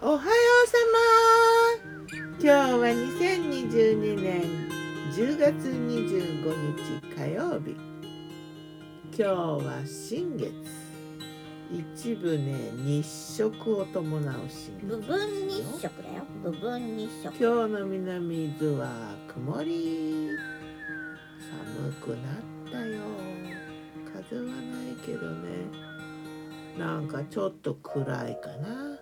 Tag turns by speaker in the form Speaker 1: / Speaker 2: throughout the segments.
Speaker 1: おはようさま。今日は2022年10月25日火曜日。今日は新月。一部ね日食を伴う新月。
Speaker 2: 部分日食だよ。部分日食。
Speaker 1: 今日の南伊豆は曇り。寒くなったよ。風はないけどね。なんかちょっと暗いかな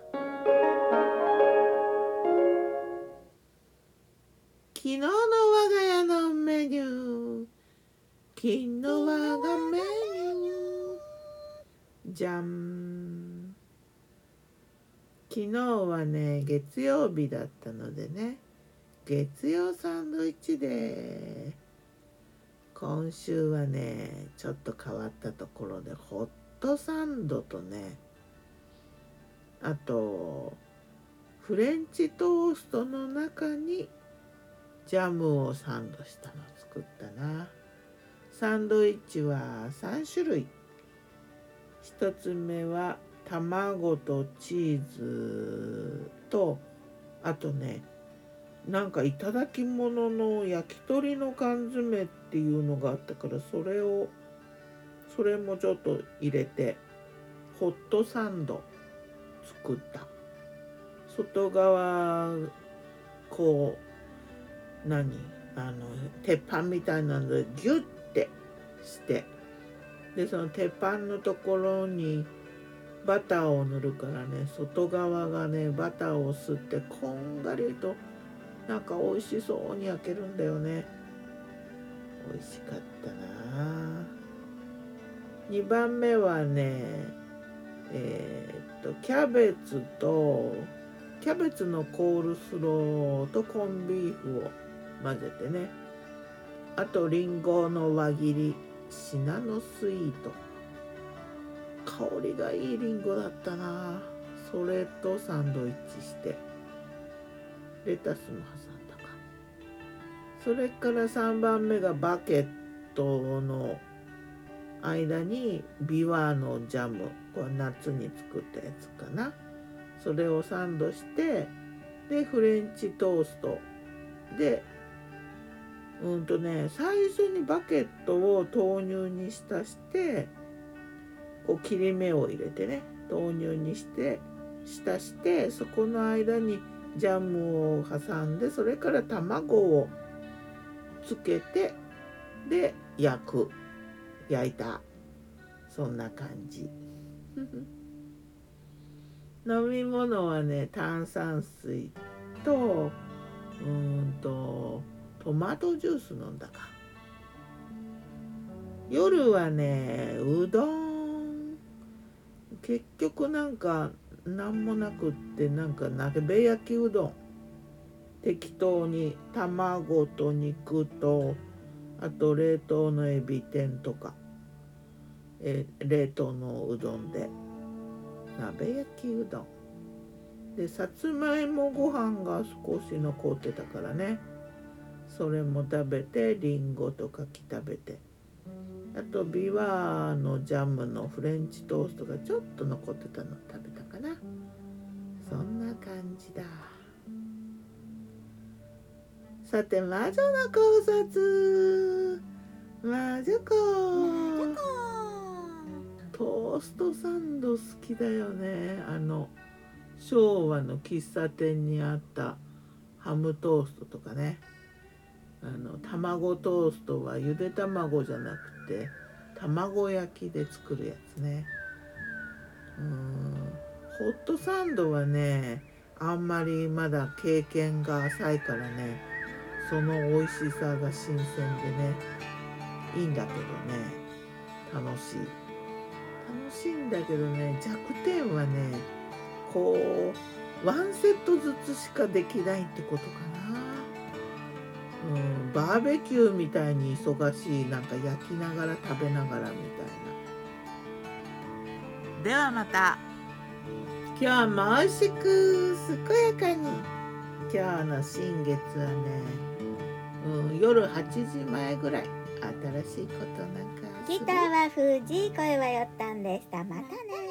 Speaker 1: 昨日我がメニューじゃん。昨日はね月曜日だったのでね。月曜サンドイッチで。今週はねちょっと変わったところでホットサンドとね。あとフレンチトーストの中にジャムをサンドしたの作ったな。サンドイッチは3種類。1つ目は卵とチーズとあとねなんかいただき物の焼き鳥の缶詰っていうのがあったからそれをそれもちょっと入れてホットサンド作った。外側こう何？あの鉄板みたいなのでギュッしてでその鉄板のところにバターを塗るからね外側がねバターを吸ってこんがりとなんか美味しそうに焼けるんだよね。美味しかったな。2番目はねえー、っとキャベツとキャベツのコールスローとコンビーフを混ぜてね。あとりんごの輪切り。シナノスイート。香りがいいりんごだったな。それとサンドイッチして。レタスも挟んだか。それから3番目がバケットの間にビワのジャム。これ夏に作ったやつかな。それをサンドしてでフレンチトースト。でうんとね最初にバケットを豆乳に浸してこう切り目を入れてね豆乳にして浸してそこの間にジャムを挟んでそれから卵をつけてで焼く。焼いた。そんな感じ。飲み物はね炭酸水とうんとトマトジュース飲んだか。夜はねうどん。結局なんか何もなくってなんか鍋焼きうどん。適当に卵と肉とあと冷凍のエビ天とか、え冷凍のうどんで。鍋焼きうどん。でさつまいもご飯が少し残ってたからね。それも食べてりんごと柿食べて。あとビワのジャムのフレンチトーストがちょっと残ってたの食べたかな。そんな感じだ。さて魔女の考察。魔女子。トーストサンド好きだよね。あの昭和の喫茶店にあったハムトーストとかねあの卵トーストはゆで卵じゃなくて卵焼きで作るやつね。うん。ホットサンドはねあんまりまだ経験が浅いからねその美味しさが新鮮でねいいんだけどね。楽しい。楽しいんだけどね弱点はねこうワンセットずつしかできないってことかな。うん、バーベキューみたいに忙しいなんか焼きながら食べながらみたいな。ではまた。今日も美味しく健やかに。今日の新月はね、うん、夜8時前ぐらい。新しいことなんか
Speaker 2: ギターは藤井声はよったんでした。またね